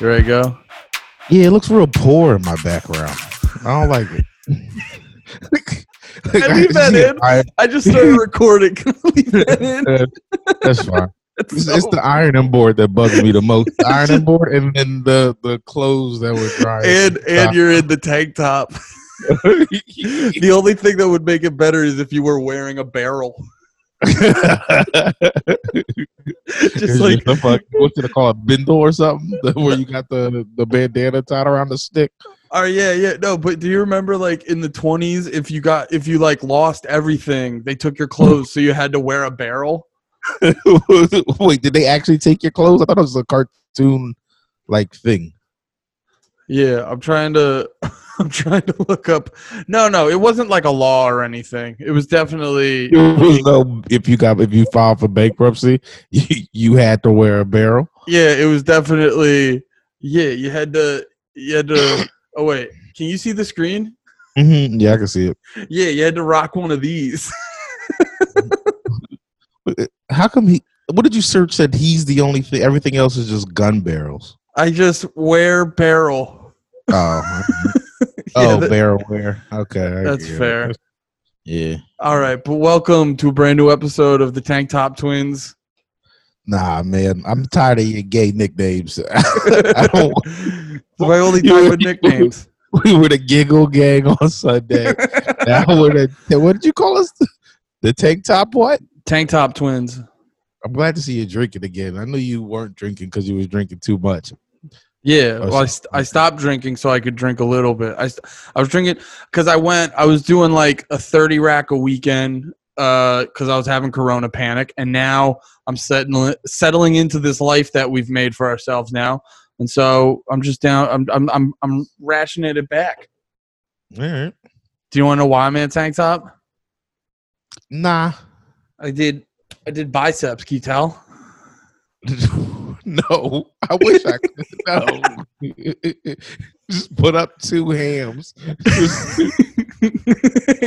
There you ready to go? Yeah, it looks real poor in my background. I don't like it. I leave that in. I, I just started recording. Leave that in? that's fine. It's It's, so- it's the ironing board that bugs me the most. The ironing board and then the the clothes that were drying. and and you're in the tank top. the only thing that would make it better is if you were wearing a barrel. Just like the fuck, what what's it called, a bindle or something? Where you got the the bandana tied around the stick. Oh yeah, yeah. No, but do you remember like in the twenties, if you got if you like lost everything, they took your clothes, so you had to wear a barrel. Wait, did they actually take your clothes? I thought it was a cartoon like thing. Yeah, I'm trying to I'm trying to look up. No, no, it wasn't like a law or anything. It was definitely There was no if you got if you filed for bankruptcy, you, you had to wear a barrel. yeah, it was definitely yeah. You had to you had to. Oh wait, can you see the screen? Mm-hmm. Yeah, I can see it. Yeah, you had to rock one of these. How come he? What did you search? Said he's the only thing. Everything else is just gun barrels. I just wear barrel. Oh, oh, barrel wear. Okay, that's it. fair. Yeah. All right, but welcome to a brand new episode of the Tank Top Twins. Nah, man, I'm tired of your gay nicknames. I don't. My only time with nicknames. We were the giggle gang on Sunday. now we're the. What did you call us? The tank top. What? Tank Top Twins. I'm glad to see you drinking again. I knew you weren't drinking because you was drinking too much. Yeah, Oh, well, I, st- I stopped drinking so I could drink a little bit. I, st- I was drinking because I went, I was doing like a 30 rack a weekend uh, because I was having Corona panic. And now I'm settling, settling into this life that we've made for ourselves now. And so I'm just down, I'm, I'm, I'm, I'm rationing it back. All right. Do you want to know why I'm in a tank top? Nah. I did, I did biceps. Can you tell? no. I wish I could. No. Just put up two hams.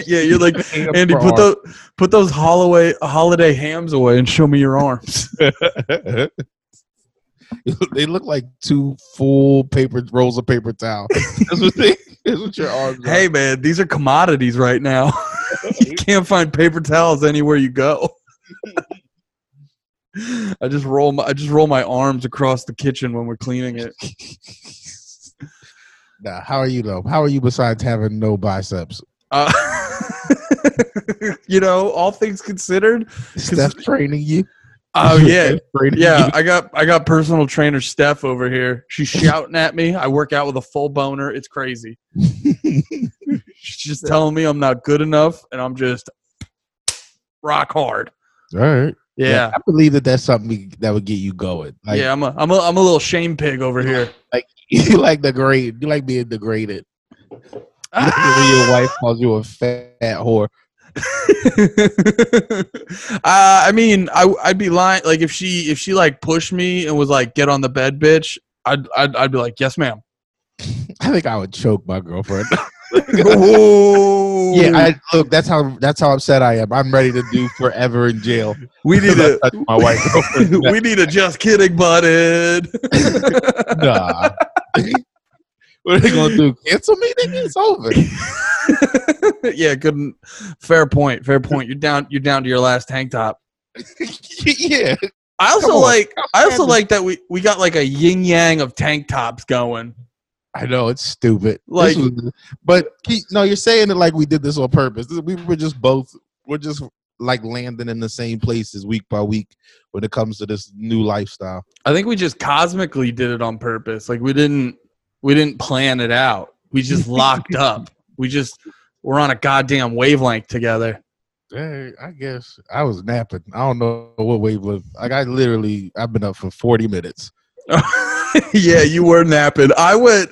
Yeah, you're like, Andy, put arm. those, put those holiday, holiday hams away and show me your arms. they look like two full paper rolls of paper towel. That's what they. That's what your arms. are. Hey man, these are commodities right now. you can't find paper towels anywhere you go. I just roll my I just roll my arms across the kitchen when we're cleaning it. Nah, how are you though? How are you besides having no biceps? Uh, you know, all things considered. Steph training you? Oh yeah. Yeah, I got I got personal trainer Steph over here. She's shouting at me. I work out with a full boner. It's crazy. She's just telling me I'm not good enough, and I'm just rock hard. All right. Yeah, I believe that that's something that would get you going. Like, yeah. I'm a I'm a I'm a little shame pig over here. you like. You like being degraded. You like it when your wife calls you a fat whore. uh, I mean, I I'd be lying. Like if she if she like pushed me and was like, "Get on the bed, bitch," I'd I'd, I'd be like, "Yes, ma'am." I think I would choke my girlfriend. Yeah, I look. That's how. That's how upset I am. I'm ready to do forever in jail. we need a my wife. we need a just kidding button. Nah. what are they gonna do? Cancel me? Nigga, it's over. yeah, good. Fair point. Fair point. You're down. You're down to your last tank top. yeah. I also on. like. I also like that we we got like a yin yang of tank tops going. I know it's stupid. Like- was- but keep, no, you're saying it like we did this on purpose. We were just both. We're just like landing in the same places week by week when it comes to this new lifestyle. I think we just cosmically did it on purpose. Like we didn't we didn't plan it out. We just locked up. We just we're on a goddamn wavelength together. Hey, I guess I was napping. I don't know what wavelength. Like I literally, I've been up for 40 minutes. yeah, you were napping. I went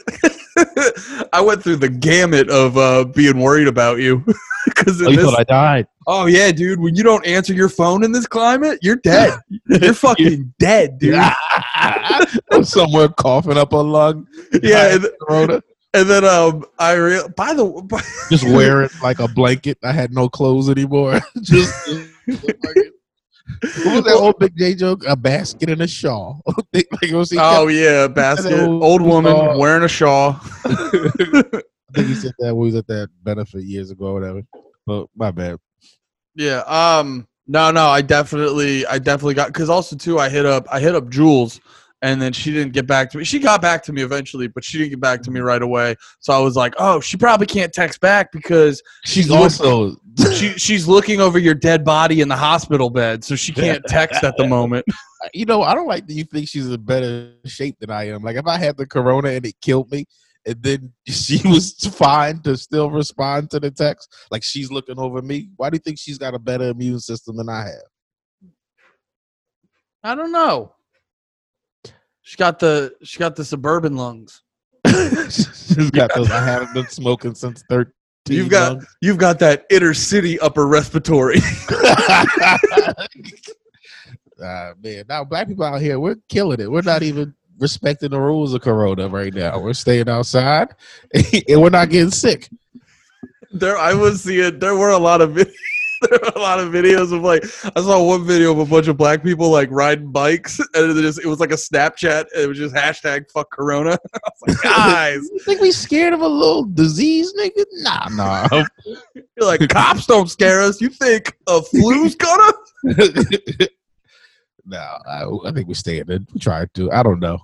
I went through the gamut of uh, being worried about you. Because Oh, you thought I died? oh yeah, dude, when you don't answer your phone in this climate, you're dead. You're fucking dead, dude. I'm somewhere coughing up a lung. Yeah, and, Corona. and then um, I real by the by, just wearing like a blanket. I had no clothes anymore. just, just like What was that old Big J joke? A basket and a shawl. like, Oh yeah, basket. old- Old woman shawl. wearing a shawl. I think he said that when he was at that benefit years ago or whatever. But my bad. Yeah. Um. No, no. I definitely, I definitely got because also too, I hit up, I hit up Jules, and then she didn't get back to me. She got back to me eventually, but she didn't get back to me right away. So I was like, oh, she probably can't text back because She's Look- also she she's looking over your dead body in the hospital bed, so she can't text at the moment. you know, I don't like that you think she's in better shape than I am. Like if I had the corona and it killed me, and then she was fine to still respond to the text, like she's looking over me. Why do you think she's got a better immune system than I have? I don't know. She got the she got the suburban lungs. she's got those. I haven't been smoking since thirteen. You've got you've got that inner city upper respiratory. Ah man, now black people out here, we're killing it. We're not even respecting the rules of Corona right now. We're staying outside, and we're not getting sick. there I was seeing there were a lot of there were a lot of videos of like I saw one video of a bunch of black people like riding bikes and it just it was like a Snapchat and it was just hashtag fuck corona. I was like, guys, You think we scared of a little disease, nigga? Nah, nah. you're like cops don't scare us. You think a flu's gonna? no, I, I think we're staying in. We tried to. I don't know.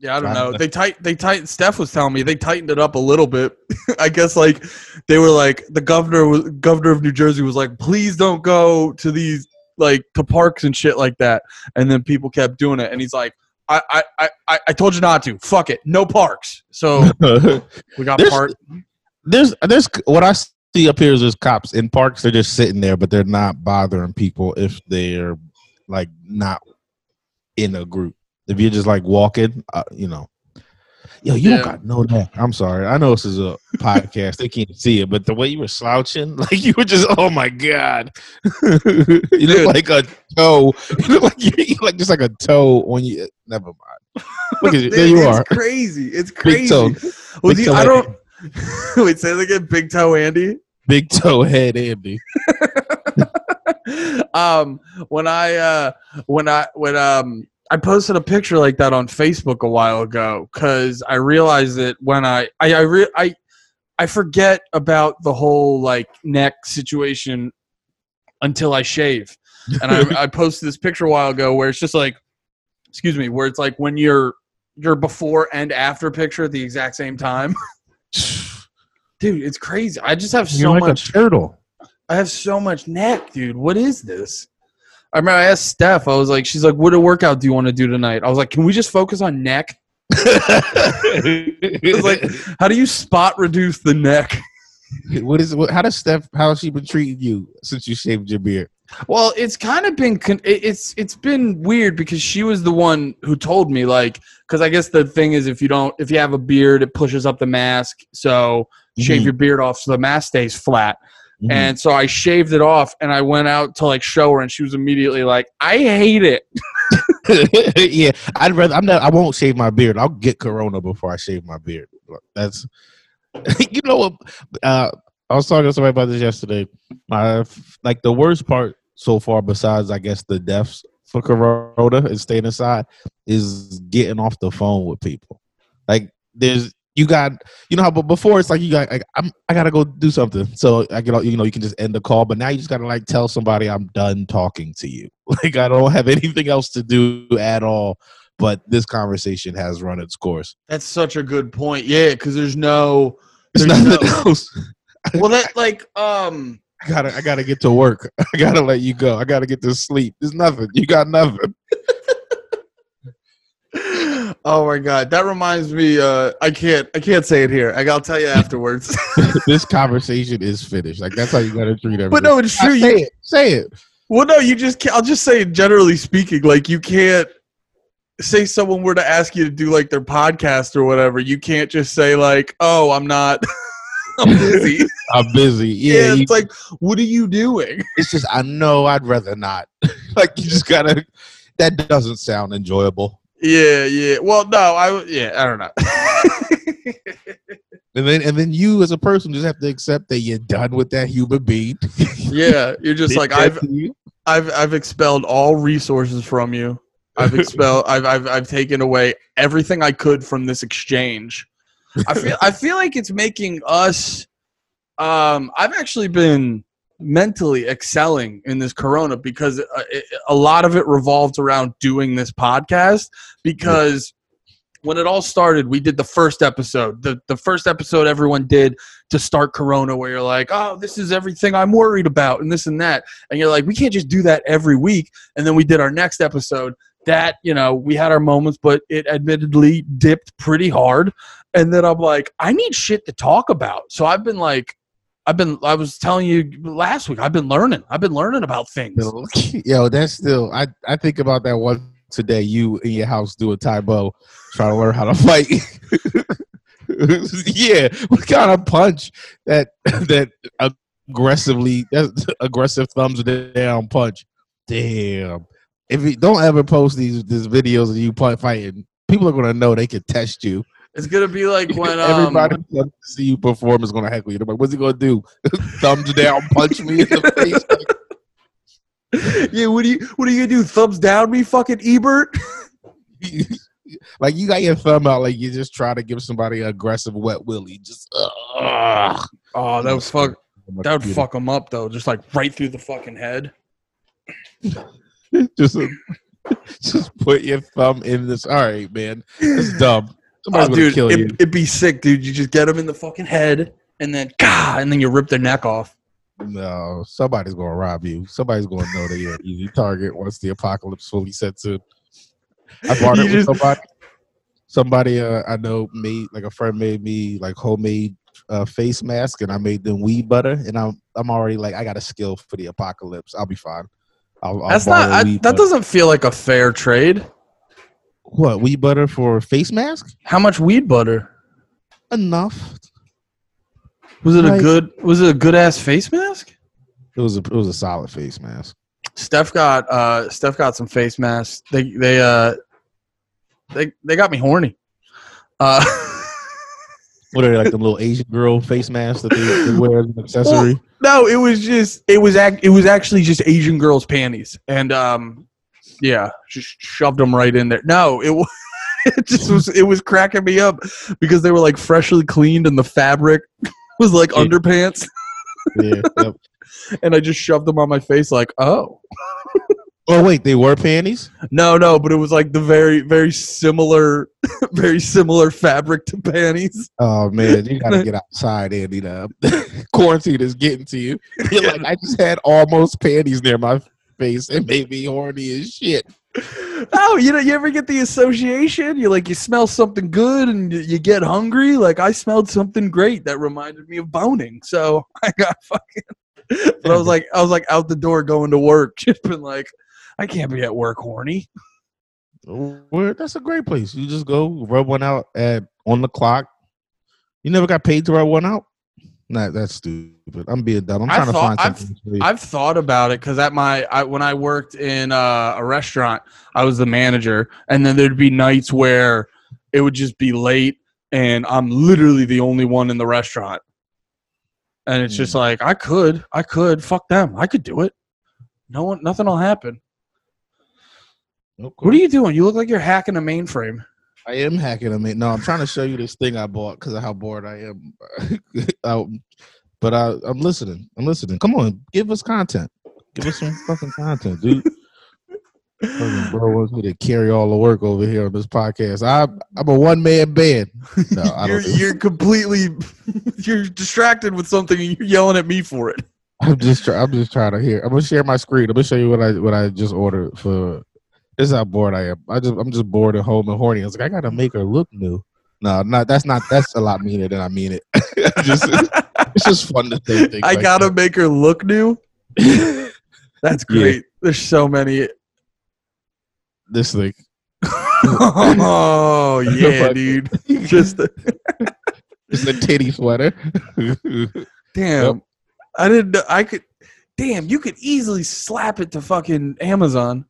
Yeah, I don't know. They tight they tight Steph was telling me they tightened it up a little bit. I guess like they were like the governor was governor of New Jersey was like, please don't go to these like to parks and shit like that. And then people kept doing it and he's like, I I, I- I, told you not to. Fuck it. No parks. So we got There's- park there's there's what I see up here is there's cops in parks. They're just sitting there, but they're not bothering people if they're like not in a group. If you're just like walking, uh, you know. Yo, you Yeah. don't got no that. I'm sorry. I know this is a podcast. They can't see it, but the way you were slouching, like you were just, oh my god, you look like a toe. You look like you look like just like a toe on you. Never mind. Look at you. There you it's are. crazy. It's Big crazy. toe. Was Big toe I don't wait, say that again. Big toe Andy. Big toe head, Andy. um when i uh when i when um i posted a picture like that on facebook a while ago because i realized that when i i I, re- I i forget about the whole like neck situation until i shave and I, I posted this picture a while ago where it's just like excuse me where it's like when you're your before and after picture at the exact same time dude it's crazy i just have so You're like much a turtle. I have so much neck, dude. What is this? I remember I asked Steph, I was like, she's like, what a workout do you want to do tonight? I was like, can we just focus on neck? I was like, how do you spot reduce the neck? what is what, how does Steph how has she been treating you since you shaved your beard? Well, it's kind of been con- it's it's been weird because she was the one who told me like because I guess the thing is if you don't if you have a beard it pushes up the mask so shave Mhm. your beard off so the mask stays flat Mhm. and so I shaved it off and I went out to like show her and she was immediately like I hate it yeah, I'd rather. I'm not. I won't shave my beard. I'll get corona before I shave my beard. That's. you know what? Uh, I was talking to somebody about this yesterday. My like the worst part so far, besides I guess the deaths for corona and staying inside, is getting off the phone with people. Like there's you got you know how but before it's like you got like I'm I gotta go do something. So I get you know you can just end the call, but now you just gotta like tell somebody I'm done talking to you. Like I don't have anything else to do at all. But this conversation has run its course. That's such a good point. Yeah, because there's no. There's There's nothing no- else. Well, that like um. I gotta I gotta get to work. I gotta let you go. I gotta get to sleep. There's nothing. You got nothing. Oh my god, that reminds me. Uh, I can't. I can't say it here. I gotta tell you afterwards. this conversation is finished. Like that's how you gotta treat everything. but no, it's true. say You, it. Say it. well, no, you just. Can't, I'll just say, generally speaking, like you can't say someone were to ask you to do like their podcast or whatever. You can't just say like, "Oh, I'm not. I'm busy." I'm busy. yeah, Yeah, you- it's like, what are you doing? it's just I know I'd rather not. like you just gotta. That doesn't sound enjoyable. Yeah, yeah. Well, no, I. Yeah, I don't know. And then and then you as a person just have to accept that you're done with that human being. yeah, you're just like I've. I've I've expelled all resources from you. I've expelled. I've I've I've taken away everything I could from this exchange. I feel I feel like it's making us. Um, I've actually been mentally excelling in this Corona because uh, a lot of it revolves around doing this podcast. Because when it all started, we did the first episode. The the first episode everyone did to start Corona, where you're like, "Oh, this is everything I'm worried about," and this and that, and you're like, "We can't just do that every week." And then we did our next episode. That you know, we had our moments, but it admittedly dipped pretty hard. And then I'm like, I need shit to talk about. So I've been like, I've been, I was telling you last week, I've been learning. I've been learning about things. Yo, that's still. I I think about that one today. You in your house doing Tae Bo, trying to learn how to fight. yeah, what kind of punch that that aggressively that aggressive thumbs down punch? Damn. If you don't ever post these these videos of you fighting, people are gonna know they can test you. It's gonna be like when um, Everybody who see you perform is gonna heckle you. They're like, "What's he gonna do? Thumbs down, punch me in the face?" yeah, what do you what are you gonna do? Thumbs down me, fucking Ebert? like you got your thumb out, like you just try to give somebody an aggressive wet willy. Just ugh. oh, that was fuck. That would fuck them up though, just like right through the fucking head. just just put your thumb in this. All right, man, it's dumb. Oh, dude, it, would be sick, dude. You just get them in the fucking head, and then gah, and then you rip their neck off. No, somebody's gonna rob you. Somebody's gonna know that you're an easy target once the apocalypse fully sets in. I bought it with somebody. Somebody uh, I know made like a friend made me like homemade uh, face mask, and I made them weed butter, and I'm I'm already like I got a skill for the apocalypse. I'll be fine. I'll, I'll That's not I, that butter. doesn't feel like a fair trade. What weed butter for face mask? How much weed butter? Enough. Was it like, a good? Was it a good ass face mask? It was a it was a solid face mask. Steph got uh Steph got some face masks. They they uh they they got me horny. Uh What are they, like the little Asian girl face masks that they, they wear as an accessory? Well, no, it was just it was act it was actually just Asian girls' panties, and um, yeah, just shoved them right in there. No, it was. It just was. It was cracking me up because they were like freshly cleaned, and the fabric was like yeah. underpants. yeah. Yep. and I just shoved them on my face, like, oh. Oh wait, they were panties? No, no, but it was like the very, very similar, very similar fabric to panties. Oh man, you gotta get outside, Andy. The quarantine is getting to you. You're like, I just had almost panties near my face. It made me horny as shit. Oh, you know, you ever get the association? You like you smell something good and you get hungry. Like I smelled something great that reminded me of boning, so I got fucking. But I was like, I was like out the door going to work, just been like, I can't be at work horny. Well, that's a great place. You just go rub one out at on the clock. You never got paid to rub one out. Nah, that's stupid. I'm being dumb. I'm trying to find something. I've, I've thought about it because at my I, when I worked in uh, a restaurant, I was the manager, and then there'd be nights where it would just be late, and I'm literally the only one in the restaurant, and it's mm. just hmm. like I could, I could, fuck them, I could do it. No one, nothing will happen. What are you doing? You look like you're hacking a mainframe. I am hacking a main. No, I'm trying to show you this thing I bought because of how bored I am. um, but I, I'm listening. I'm listening. Come on, give us content. Give us some fucking content, dude. bro wants me to carry all the work over here on this podcast. I'm I'm a one man band. No, you're, you're completely you're distracted with something and you're yelling at me for it. I'm just try, I'm just trying to hear. I'm gonna share my screen. I'm gonna show you what I what I just ordered for this is how bored I am. I just I'm just bored at home and horny. I was like, I gotta make her look new. No, not that's not that's a lot meaner than I mean it. just, it's just fun to things. I like gotta that. make her look new. that's great. Yeah. There's so many. This thing. oh yeah, dude. Just the, just titty sweater. Damn. Yep. I didn't know I could damn, you could easily slap it to fucking Amazon.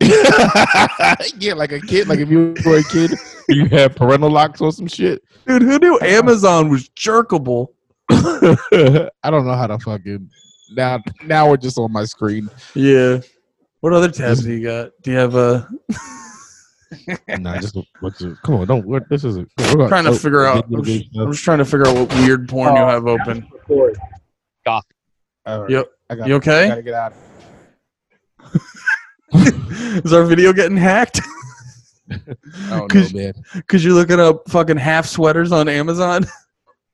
yeah, like a kid. Like if you were a kid, you had parental locks or some shit. Dude, who knew Amazon was jerkable? I don't know how to fucking now, now we're just on my screen. Yeah. What other tabs do you got? Do you have a? Nah, just what's it? Come on, don't. What, this is a. We're I'm trying to figure out. I'm just, I'm just trying to figure out what weird porn you have open. All right, Yep. I got, You I okay? gotta get out. Is our video getting hacked? I don't Cause- know, man. Because you're looking up fucking half sweaters on Amazon.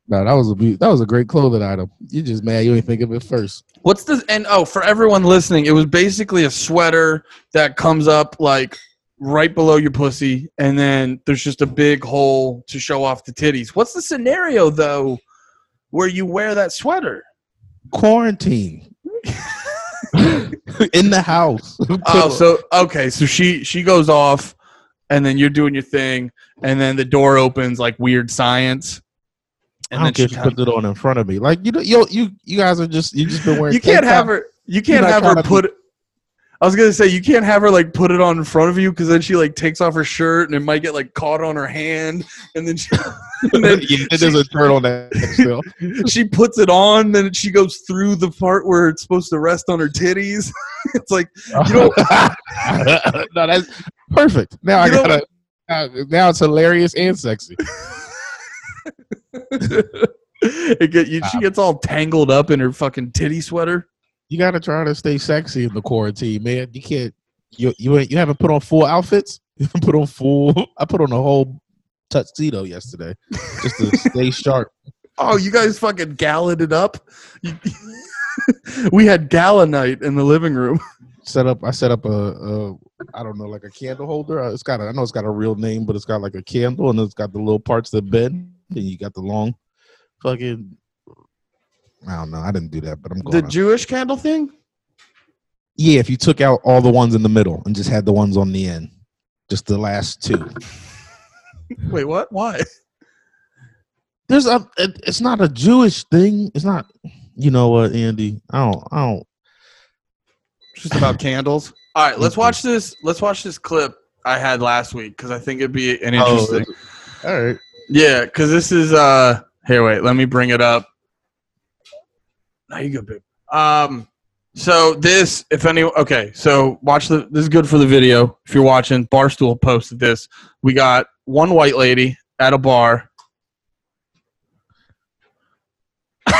No, that was a be- that was a great clothing item. You just mad you ain't think of it first. What's this? And oh, for everyone listening, it was basically a sweater that comes up like right below your pussy, and then there's just a big hole to show off the titties. What's the scenario though, where you wear that sweater? Quarantine in the house. Oh, so okay, so she she goes off, and then you're doing your thing, and then the door opens like weird science, I and don't then she she puts it on in front of me. Like you know, yo, you you guys are just you just been wearing. you can't have her. You can't have her put. it I was gonna say you can't have her like put it on in front of you because then she like takes off her shirt and it might get like caught on her hand and then she, and then yeah, there's a turtle on still. she puts it on then she goes through the part where it's supposed to rest on her titties. it's like You know- no, that's perfect. Now I You gotta. Now, now it's hilarious and sexy. it get you, she gets all tangled up in her fucking titty sweater. You gotta try to stay sexy in the quarantine, man. You can't. You you you haven't put on full outfits. You haven't put on full. I put on a whole tuxedo yesterday just to stay sharp. Oh, you guys fucking galloned it up. You- we had gala night in the living room. Set up. I set up a, a I don't know, like a candle holder. Uh, It's got. A, I know it's got a real name, but it's got like a candle, and it's got the little parts the bed. And you got the long, fucking. I don't know. I didn't do that, but I'm going. The Jewish candle thing? yeah, if you took out all the ones in the middle and just had the ones on the end, just the last two. Wait, what? Why? There's a. It, it's not a Jewish thing. It's not. You know what, Andy? I don't. I don't. It's just about candles. All right, let's Mhm. watch this. Let's watch this clip I had last week because I think it'd be an Oh, interesting. All right. yeah, because this is uh. Here, wait. Let me bring it up. No, you good, babe. Um. So this, if any, okay. So watch the. This is good for the video. If you're watching, Barstool posted this. We got one white lady at a bar.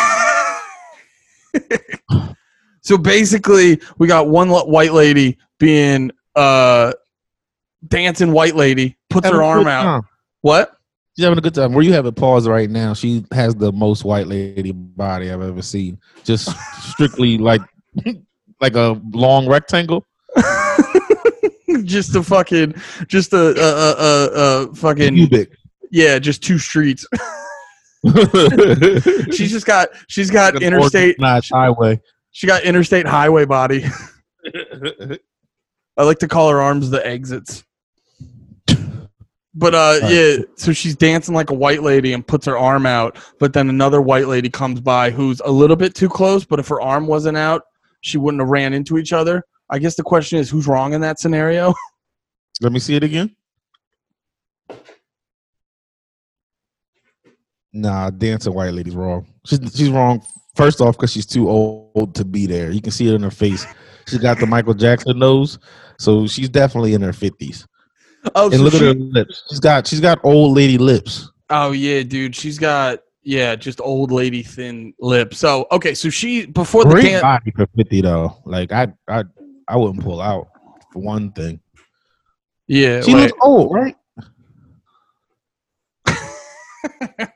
so basically, we got one white lady being uh dancing white lady puts Having her arm out. time. What? She's having a good time. Where you have it paused right now, she has the most white lady body I've ever seen. Just strictly like like a long rectangle. just a fucking, just a, a, a, a, fucking, Cubic. yeah, just two streets. she's just got, she's got An interstate, highway. she got interstate highway body. I like to call her arms the exits. But uh Right. yeah, so she's dancing like a white lady and puts her arm out, but then another white lady comes by who's a little bit too close, but if her arm wasn't out, she wouldn't have ran into each other. I guess the question is who's wrong in that scenario? Let me see it again. Nah, dancing white lady's wrong. She's she's wrong. First off, because she's too old to be there. You can see it in her face. She's got the Michael Jackson nose, so she's definitely in her fifties. Oh, And so look she- at her lips. She's got she's got old lady lips. oh yeah, dude, she's got yeah, just old lady thin lips. So okay, so she before the Great dance body for fifty though. Like I I I wouldn't pull out for one thing. Yeah, She wait. looks old, right?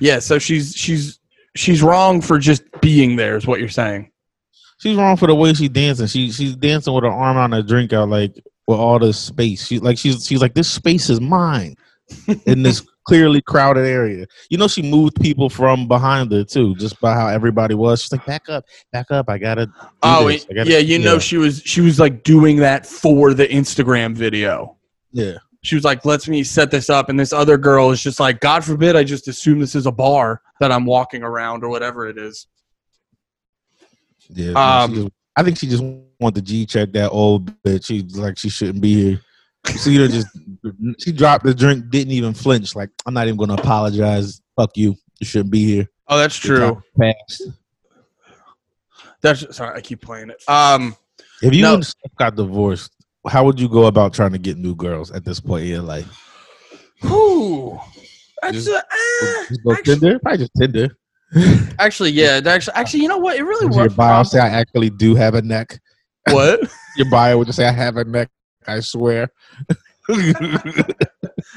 yeah, so she's she's she's wrong for just being there is what you're saying. She's wrong for the way she's dancing. She she's dancing with her arm on her drink out, like with all this space. She's like she's she's like this space is mine in this clearly crowded area. You know, she moved people from behind her too, just by how everybody was. She's like, back up, back up. I gotta. Oh. I gotta-" yeah, you know she was she was like doing that for the Instagram video. yeah. She was like, "Let's me set this up," and this other girl is just like, "God forbid, I just assume this is a bar that I'm walking around or whatever it is." Yeah, Um, she I think she just want the G check that old bitch. She's like she shouldn't be here. So You her just she dropped the drink, didn't even flinch. Like I'm not even gonna apologize. Fuck you. You shouldn't be here. Oh, that's true. That's sorry, I keep playing it. Um, If you No. got divorced, how would you go about trying to get new girls at this point in your life? Who? that's Just- a, eh, Just go actually, Tinder? Probably just Tinder. Actually, yeah. Actually, actually, you know what? It really Would your works. bio say I actually do have a neck? What? Your bio would just say I have a neck. I swear.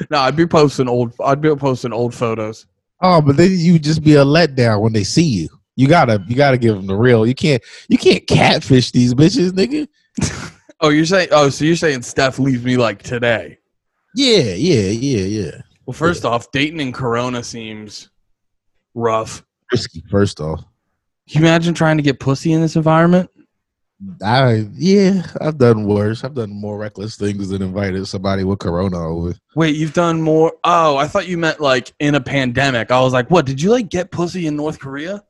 No, I'd be posting old. I'd be posting old photos. oh, but then you just be a letdown when they see you. You gotta, you gotta give them the real. You can't, you can't catfish these bitches, nigga. Oh, you're saying? Oh, so you're saying Steph leaves me like today? Yeah, yeah, yeah, yeah. Well, first off, Dayton and Corona seems rough. Risky. First off, Can you imagine trying to get pussy in this environment? I yeah, I've done worse. I've done more reckless things than invited somebody with corona over. Wait, you've done more? Oh, I thought you meant like in a pandemic. I was like, what? Did you like get pussy in North Korea?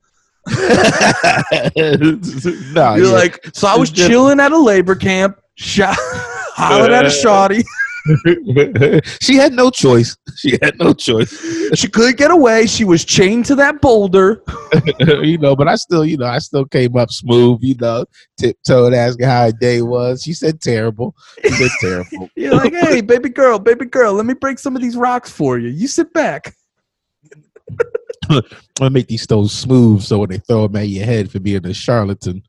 no, You're yeah. like, so I was chilling at a labor camp, shot, hollered at a shawty. she had no choice. She had no choice. She couldn't get away. She was chained to that boulder. you know, but I still, you know, I still came up smooth, you know, tiptoed asking how her day was. She said terrible. She said terrible. You're like, hey, baby girl, baby girl, let me break some of these rocks for you. You sit back. Gonna make these stones smooth so when they throw them at your head for being a charlatan.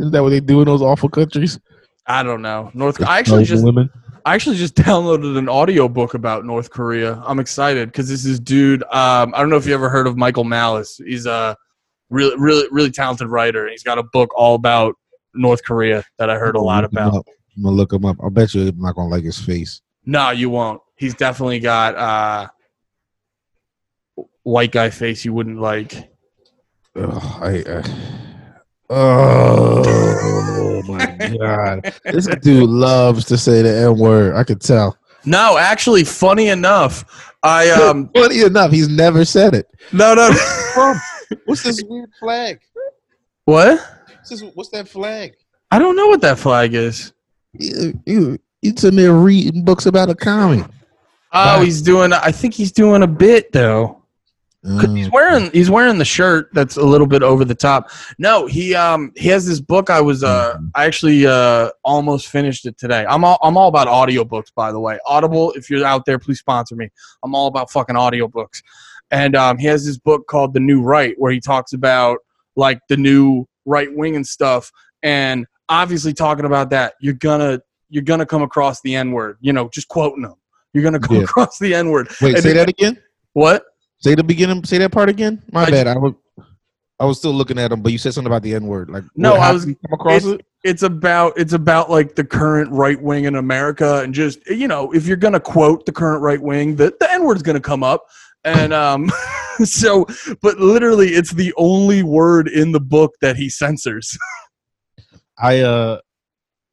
Isn't that what they do in those awful countries? I don't know. North. I actually just women. I actually just downloaded an audiobook about North Korea. I'm excited because this is dude. Um, I don't know if you ever heard of Michael Malice. He's a really, really, really talented writer. He's got a book all about North Korea that I heard a lot about. I'm gonna look him up. I bet you I'm not gonna like his face. No, you won't. He's definitely got uh, white guy face you wouldn't like. Ugh, I, uh, oh my god, this dude loves to say the n word. I could tell. No, actually, funny enough, I um Funny enough, he's never said it. no no. What's this weird flag? what? What's, this, what's that flag? I don't know what that flag is. You, you, you sitting there reading books about a comic. Oh, Right. he's doing. I think he's doing a bit though. 'Cause He's Mm. wearing he's wearing the shirt that's a little bit over the top. No, he um he has this book. I was uh Mhm. I actually uh almost finished it today. I'm all I'm all about audiobooks by the way. Audible, if you're out there, please sponsor me. I'm all about fucking audiobooks. And um he has this book called The New Right where he talks about like the new right wing and stuff. And obviously talking about that, you're gonna you're gonna come across the N word. You know, just quoting them. You're gonna come Yeah. across the N word. Wait, And say it- that again. What? Say the beginning. Say that part again. My I bad. I was, I was still looking at him, but you said something about the N word. Like, No, what, I was- come across it. it's about it's about like the current right wing in America and just you know if you're gonna quote the current right wing the, the N word is gonna come up and um so but literally it's the only word in the book that he censors I uh,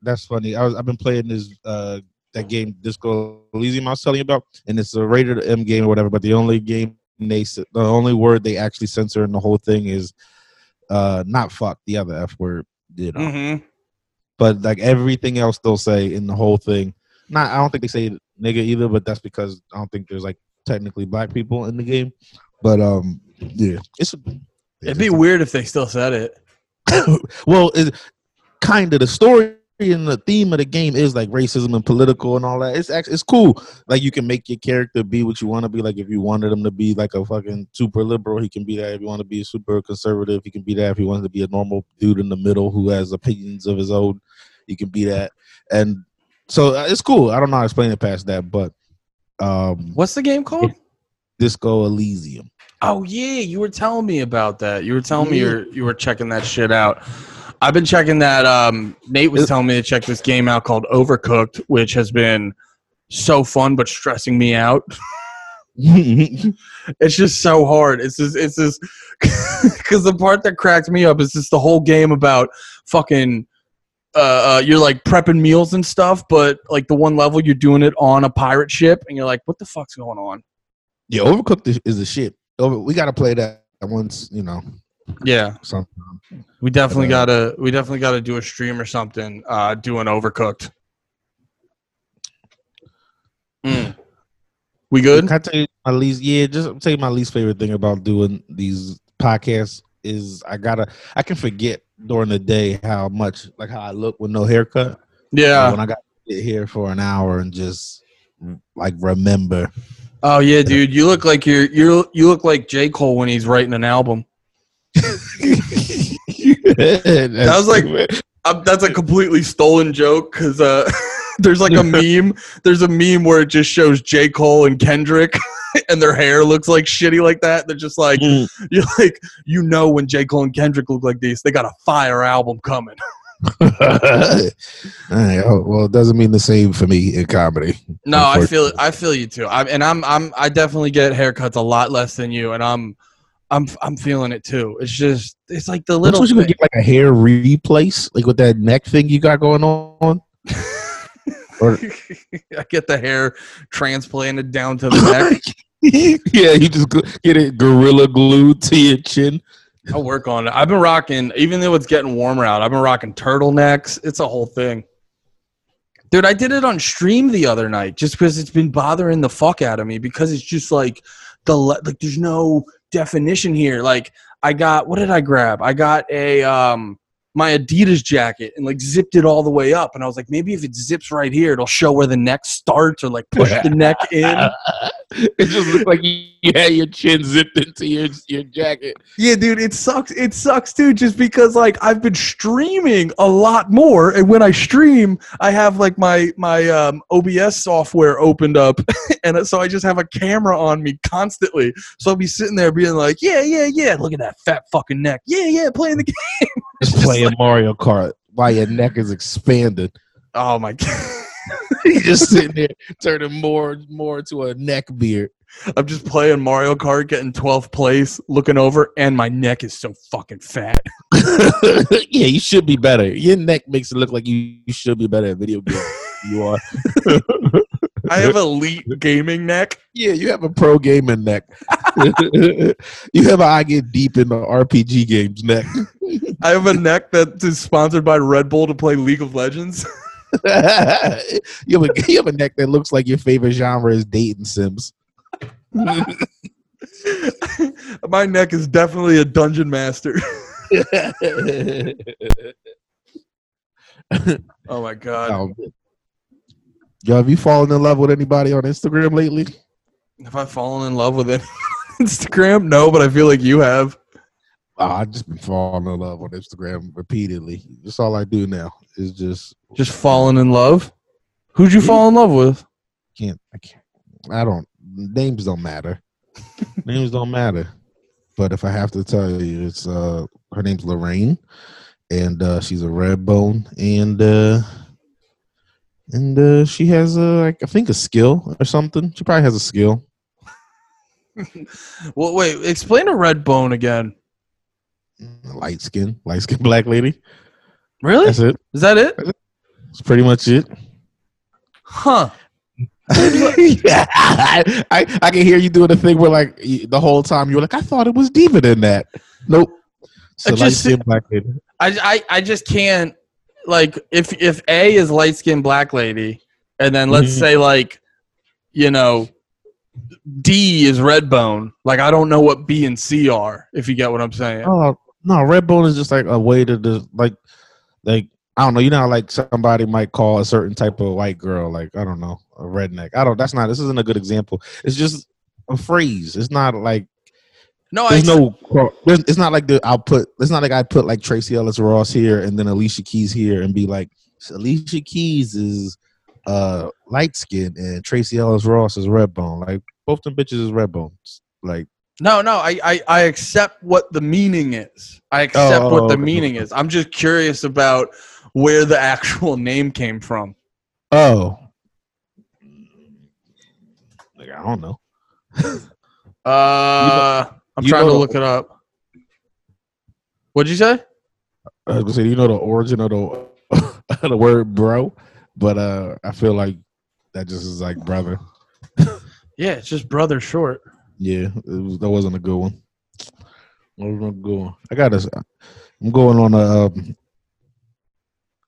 that's funny. I was I've been playing this uh that game Disco Elysium I was telling you about, and it's a rated M game or whatever. But the only game they s- the only word they actually censor in the whole thing is uh not fuck the other f word. You know, mm-hmm. but like everything else they'll say in the whole thing. Not I don't think they say nigga either, but that's because I don't think there's like technically black people in the game. But um, yeah, it's it'd be weird if they still said it well, it, kind of the story and the theme of the game is like racism and political and all that. It's actually it's cool. Like you can make your character be what you want to be. Like if you wanted him to be like a fucking super liberal, he can be that. If you want to be a super conservative, he can be that. If he wants to be a normal dude in the middle who has opinions of his own, he can be that. And so uh, it's cool. I don't know how to explain it past that, but um, what's the game called Disco Elysium. oh yeah you were telling me about that you were telling me you're, you were checking that shit out I've been checking that um Nate was telling me to check this game out called Overcooked which has been so fun but stressing me out it's just so hard. It's just it's just because the part that cracked me up is just the whole game about fucking. Uh, uh, you're like prepping meals and stuff, but like the one level you're doing it on a pirate ship, and you're like, what the fuck's going on? yeah, Overcooked is- is the shit. Over, we got to play that once, you know, Yeah, sometime. we definitely Uh, gotta we definitely gotta do a stream or something. Uh, doing Overcooked. Mm. We good? Can I tell you my least? Yeah, just tell you my least favorite thing about doing these podcasts is I gotta I can forget during the day how much like how I look with no haircut. Yeah. When I got to sit here for an hour and just like remember. Oh yeah, dude. You look like you're you're you look like J Cole when he's writing an album. that was like- Um, that's a completely stolen joke because uh, there's like a meme. There's a meme where it just shows J Cole and Kendrick, and their hair looks like shitty like that. They're just like Mm. you're like you know when J Cole and Kendrick look like these, they got a fire album coming. Alright, oh, well, it doesn't mean the same for me in comedy. No, I feel. I feel you too. I, and I'm I'm I definitely get haircuts a lot less than you, and I'm I'm I'm feeling it too. It's just it's like the Little you thing- get like a hair replace, like with that neck thing you got going on. Or- I get the hair transplanted down to the neck. yeah, you just get it gorilla glued to your chin. I'll work on it. I've been rocking, even though it's getting warmer out. I've been rocking turtlenecks. It's a whole thing, dude. I did it on stream the other night just because it's been bothering the fuck out of me because it's just like the like there's no definition here. Like I got what did I grab? I got a um my Adidas jacket and like zipped it all the way up, and I was like, maybe if it zips right here, it'll show where the neck starts or like push the neck in. it just looked like you you had your chin zipped into your your jacket. Yeah, dude, it sucks. It sucks too, just because like I've been streaming a lot more, and when I stream, I have like my my um, OBS software opened up, and so I just have a camera on me constantly. So I'll be sitting there being like, "Yeah, yeah, yeah, look at that fat fucking neck. Yeah, yeah, playing the game." Just playing Mario Kart while your neck is expanded. Oh my god, you just sitting there turning more and more into a neck beard. I'm just playing Mario Kart, getting 12th place, looking over, and my neck is so fucking fat. yeah, you should be better. Your neck makes it look like you, you should be better at video games. you are. I have elite gaming neck. Yeah, you have a pro gaming neck. you have a I get deep in into RPG games neck. I have a neck that is sponsored by Red Bull to play League of Legends. you, have a, you have a neck that looks like your favorite genre is dating sims. My neck is definitely a dungeon master. Oh my god. Um, Yo, have you fallen in love with anybody on Instagram lately? Have I fallen in love with it? Instagram? No, but I feel like you have. Oh, I've just been falling in love on Instagram repeatedly. That's all I do now. Is just Just falling in love. Who'd you fall in love with? can't I can't I don't names don't matter. names don't matter. But if I have to tell you, it's uh her name's Lorraine and uh she's a red bone and uh and uh she has a like I think a skill or something. She probably has a skill. Well, wait. Explain a red bone again. Light skin, light skin black lady. Really? That's it. Is that it? That's pretty much it. Huh? yeah, I, I I can hear you doing the thing where like the whole time you were like, I thought it was deeper than that. Nope. So I light just- skin black lady. I, I I just can't like if if A is light skinned black lady, and then let's Mhm. say like, you know, D is red bone. Like I don't know what B and C are. If you get what I'm saying. Oh no, red bone is just like a way to just like like I don't know. You know, how, like somebody might call a certain type of white girl like I don't know a redneck. I don't. That's not. This isn't a good example. It's just a phrase. It's not like No, I there's no. There's, it's not like the I'll put. It's not like I put like Tracee Ellis Ross here and then Alicia Keys here and be like Alicia Keys is uh light skin and Tracee Ellis Ross is red bone. Like both them bitches is red bones. Like No, no, I, I, I accept what the meaning is. I accept Oh, what the okay. meaning is. I'm just curious about where the actual name came from. oh. Like, I don't know. Uh, I'm you trying know to the- look it up. What'd you say? I was gonna say, you know the origin of the the word bro, but uh I feel like that just is like brother. Yeah, it's just brother short. Yeah, it was, that wasn't a good one. That wasn't a good one. I got to. I'm going on a. Um,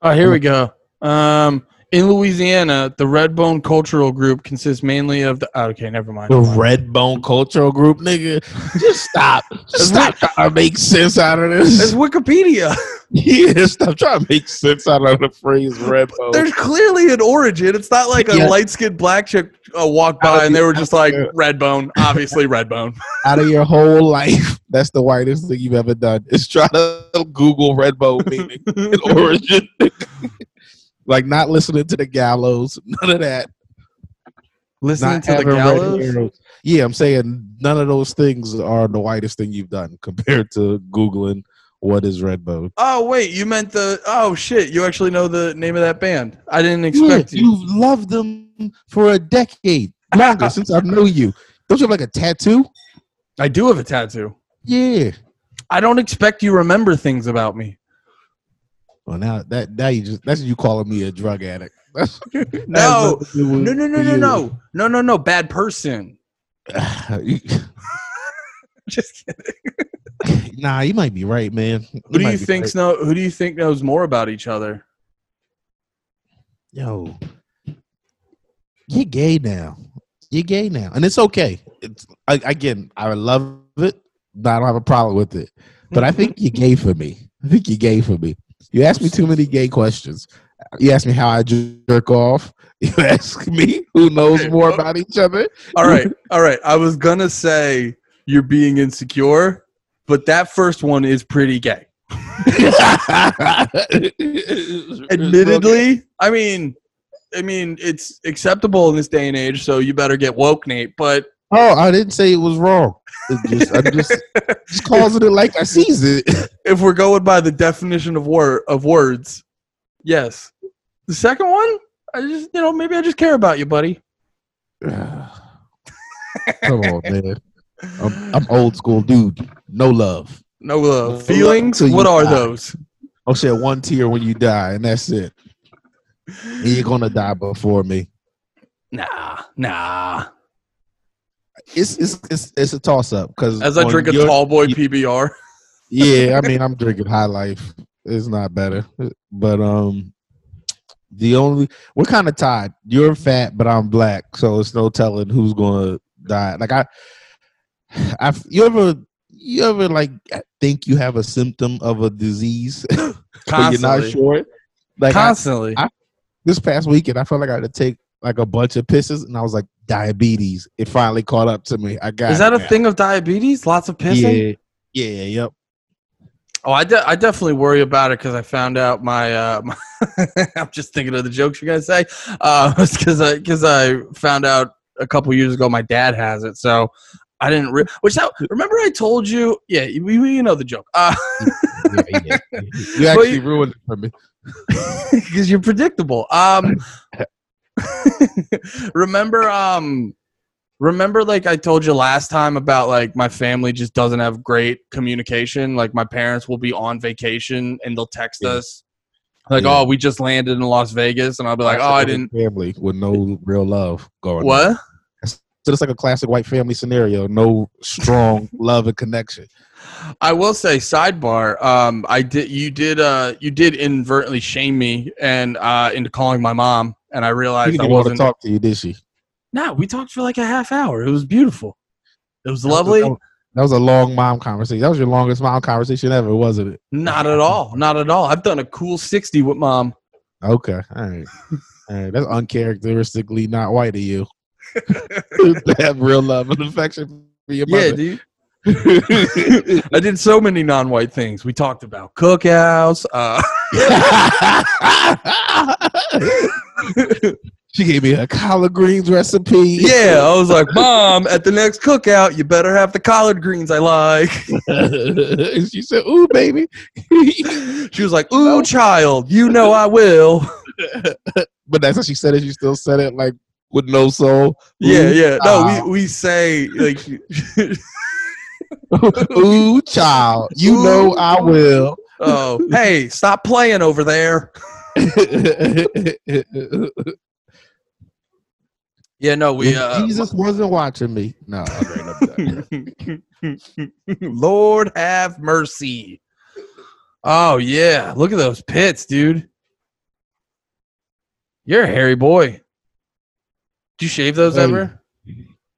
Oh, here we go. Um, In Louisiana, the Redbone Cultural Group consists mainly of the. oh, okay, never mind. The Red Bone Cultural Group, nigga. Just stop. Just stop trying to make sense out of this. It's. Wikipedia. Yeah, stop trying to make sense out of the phrase Red Bone. There's clearly an origin. It's not like a Yeah. light skinned black chick uh, walked by and they were just like Yeah. Redbone, obviously Redbone. out of your whole life, that's the whitest thing you've ever done. Is try to Google Red Bone meaning origin. Like not listening to the gallows, none of that. Listening Not to the gallows. Yeah, I'm saying none of those things are the whitest thing you've done compared to Googling what is Redbone. Oh wait, you meant the oh shit! You actually know the name of that band? I didn't expect you. You've loved them for a decade, longer since I know you. Don't you have like a tattoo? I do have a tattoo. Yeah. I don't expect you remember things about me. Well, now that now you just that's you calling me a drug addict. No, has nothing to do with no, no, no, no, no, no, no, no. Bad person. Just kidding. nah, you might be right, man. Who do you think right. know? Who do you think knows more about each other? Yo, you're gay now. You're gay now, and it's okay. It's I, again, I love it, but I don't have a problem with it. But I think you're gay for me. I think you're gay for me. You ask me too many gay questions. You ask me how I jerk off. You ask me who knows more about each other. All right, all right. I was gonna say you're being insecure, but that first one is pretty gay. Admittedly, I mean, I mean, it's acceptable in this day and age, so you better get woke, Nate. But Oh, I didn't say it was wrong. It just, I'm just, just calling it like I sees it. if we're going by the definition of word of words, yes. The second one, I just, you know, maybe I just care about you, buddy. Come on, man. I'm, I'm old school dude. No love. No love. love Feelings. you What are die. those? I'll shed one tear when you die, and that's it. You're gonna die before me. Nah, nah. It's it's it's, it's a toss up because As I drink a tall boy PBR. Yeah, I mean I'm drinking High Life. It's not better, but um, the only we're kind of tied. You're fat, but I'm black, so it's no telling who's gonna die. Like I, I you ever you ever like think you have a symptom of a disease, but you're not Constantly. sure. Like I, Constantly. I- this past weekend, I felt like I had to take like a bunch of pisses, and I was like diabetes. It finally caught up to me. I got Is that a now. thing of diabetes? Lots of pissing? Yeah, yeah, yep. Oh, I, de- I definitely worry about it because I found out my. Uh, my I'm just thinking of the jokes you're gonna say. Uh, because I because I found out a couple years ago my dad has it, so I didn't. Re- which that, remember I told you? Yeah, you, you know the joke. Uh, yeah, yeah. You actually ruined it for me. because you're predictable. Um, remember, um, remember, like I told you last time about like my family just doesn't have great communication. Like my parents will be on vacation and they'll text Yeah. us, like, Yeah. "Oh, we just landed in Las Vegas," and I'll be like, "Oh, I didn't." Family with no real love going. on. What? So it's like a classic white family scenario. No strong love and connection. I will say, sidebar. Um, I did. You did. Uh, you did inadvertently shame me and uh into calling my mom, and I realized didn't I want to wasn't. talk to you, did she? No, we talked for like a half hour. It was beautiful. It was lovely. That was, that was a long mom conversation. That was your longest mom conversation ever, wasn't it? Not at all. Not at all. I've done a cool 60 with mom. Okay, all right, all right. That's uncharacteristically not white of you. to have real love and affection for your mother. Yeah, dude. I did so many non white things. We talked about cookouts. Uh, she gave me a collard greens recipe. yeah, I was like, Mom, at the next cookout, you better have the collard greens I like. and she said, "Ooh, baby." She was like, Ooh, child, you know I will. but that's how she said it. She still said it like with no soul. Yeah, Ooh, yeah. No, we, ah. we say, like, Ooh, child. You know I will. oh, hey, stop playing over there. Yeah, no, we. Uh, Jesus wasn't watching me. No, I'm right up there. Lord have mercy. Oh yeah, look at those pits, dude. You're a hairy boy. Do you shave those Hey. ever?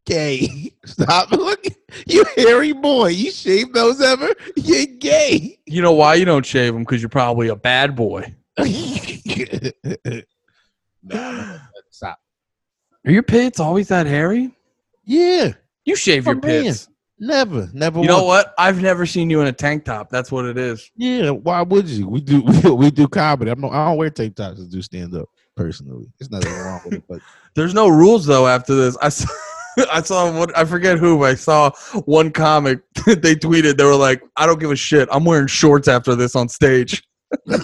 Gay. Stop looking. You hairy boy. You shave those ever? You're gay. You know why you don't shave them? Because you're probably a bad boy. Nah, Stop. Are your pits always that hairy? Yeah. You shave Oh, your man. pits. Never. Never. You know what? I've never seen you in a tank top. That's what it is. Yeah, why would you? We do we, we do comedy. I'm no, I don't wear tank tops to do stand up personally. There's nothing wrong with it, but There's no rules though after this. I saw, I saw what I forget who, but I saw one comic they tweeted. They were like, "I don't give a shit. I'm wearing shorts after this on stage." I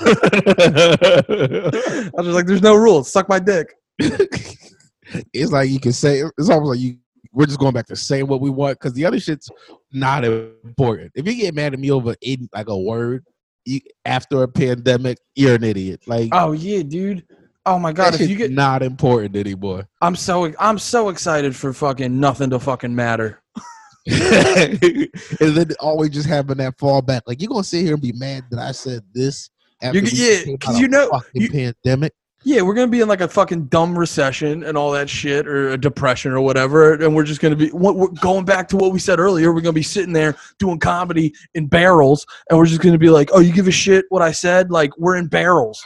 was just like, "There's no rules. Suck my dick." it's like you can say it's almost like you we're just going back to saying what we want because the other shit's not important. If you get mad at me over in like a word you, after a pandemic, you're an idiot. Like Oh yeah, dude. Oh my god, if you get, not important anymore. I'm so I'm so excited for fucking nothing to fucking matter. and then always just having that fallback. Like you're gonna sit here and be mad that I said this after You, yeah, out you know, fucking you, pandemic. yeah, we're gonna be in like a fucking dumb recession and all that shit, or a depression or whatever, and we're just gonna be what- we're going back to what we said earlier. We're gonna be sitting there doing comedy in barrels, and we're just gonna be like, "Oh, you give a shit what I said?" Like we're in barrels,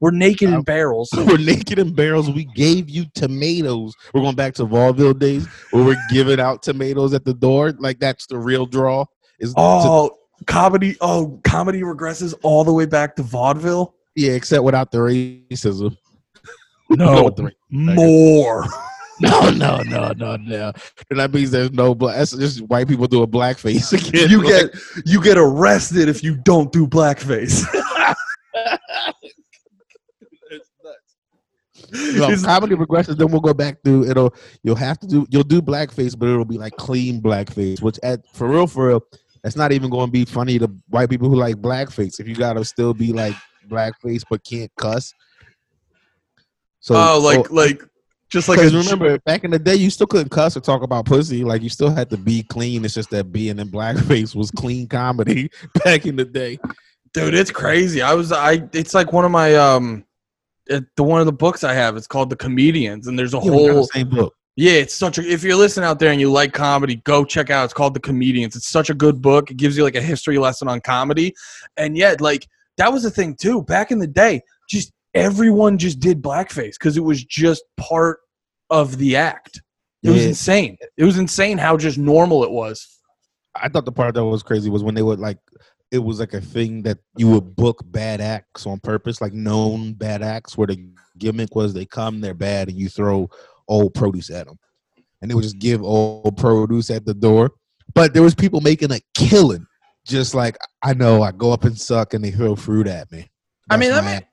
we're naked in barrels. We're naked in barrels. We gave you tomatoes. We're going back to vaudeville days where we're giving out tomatoes at the door. Like that's the real draw. Is to- Oh, comedy! Oh, comedy regresses all the way back to vaudeville. yeah, except without the racism. No, the ra- more. no, no, no, no, no. And that means there's no black. That's just white people doing blackface again. you Like, get you get arrested if you don't do blackface. you know, comedy progresses. Then we'll go back to it'll. You'll have to do. You'll do blackface, but it'll be like clean blackface. Which at for real, for real, that's not even going to be funny to white people who like blackface. If you got to still be like blackface but can't cuss. So oh, like so- like just like remember, back in the day, you still couldn't cuss or talk about pussy. Like you still had to be clean. It's just that being in blackface was clean comedy back in the day. dude, it's crazy. I was I. It's like one of my um, it, the one of the books I have. It's called The Comedians, and there's a Yeah, whole same book. yeah. It's such a. If you're listening out there and you like comedy, go check out. It's called The Comedians. It's such a good book. It gives you like a history lesson on comedy, and yet like that was the thing too. Back in the day, just everyone just did blackface because it was just part of the act. It was insane. It was insane how just normal it was. I thought the part that was crazy was when they would like it was like a thing that you would book bad acts on purpose, like known bad acts, where the gimmick was they come, they're bad, and you throw old produce at them, and they would just give old produce at the door. But there was people making a killing, just like I know I go up and suck, and they throw fruit at me. I mean, That's that, ma-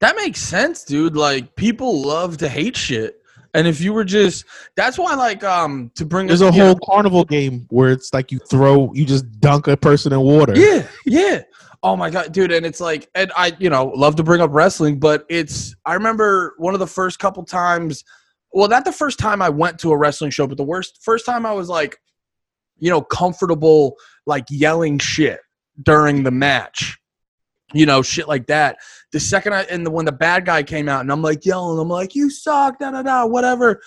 that makes sense, dude. Like people love to hate shit. And if you were just that's why like um to bring there's a whole carnival game where it's like you throw, you just dunk a person in water. Yeah, yeah. Oh my god, dude, and it's like and I, you know, love to bring up wrestling, but it's I remember one of the first couple times well, not the first time I went to a wrestling show, but the worst first time I was like, you know, comfortable like yelling shit during the match. You know, shit like that. The second I and the, when the bad guy came out and I'm like yelling, I'm like, you suck, da da da, whatever.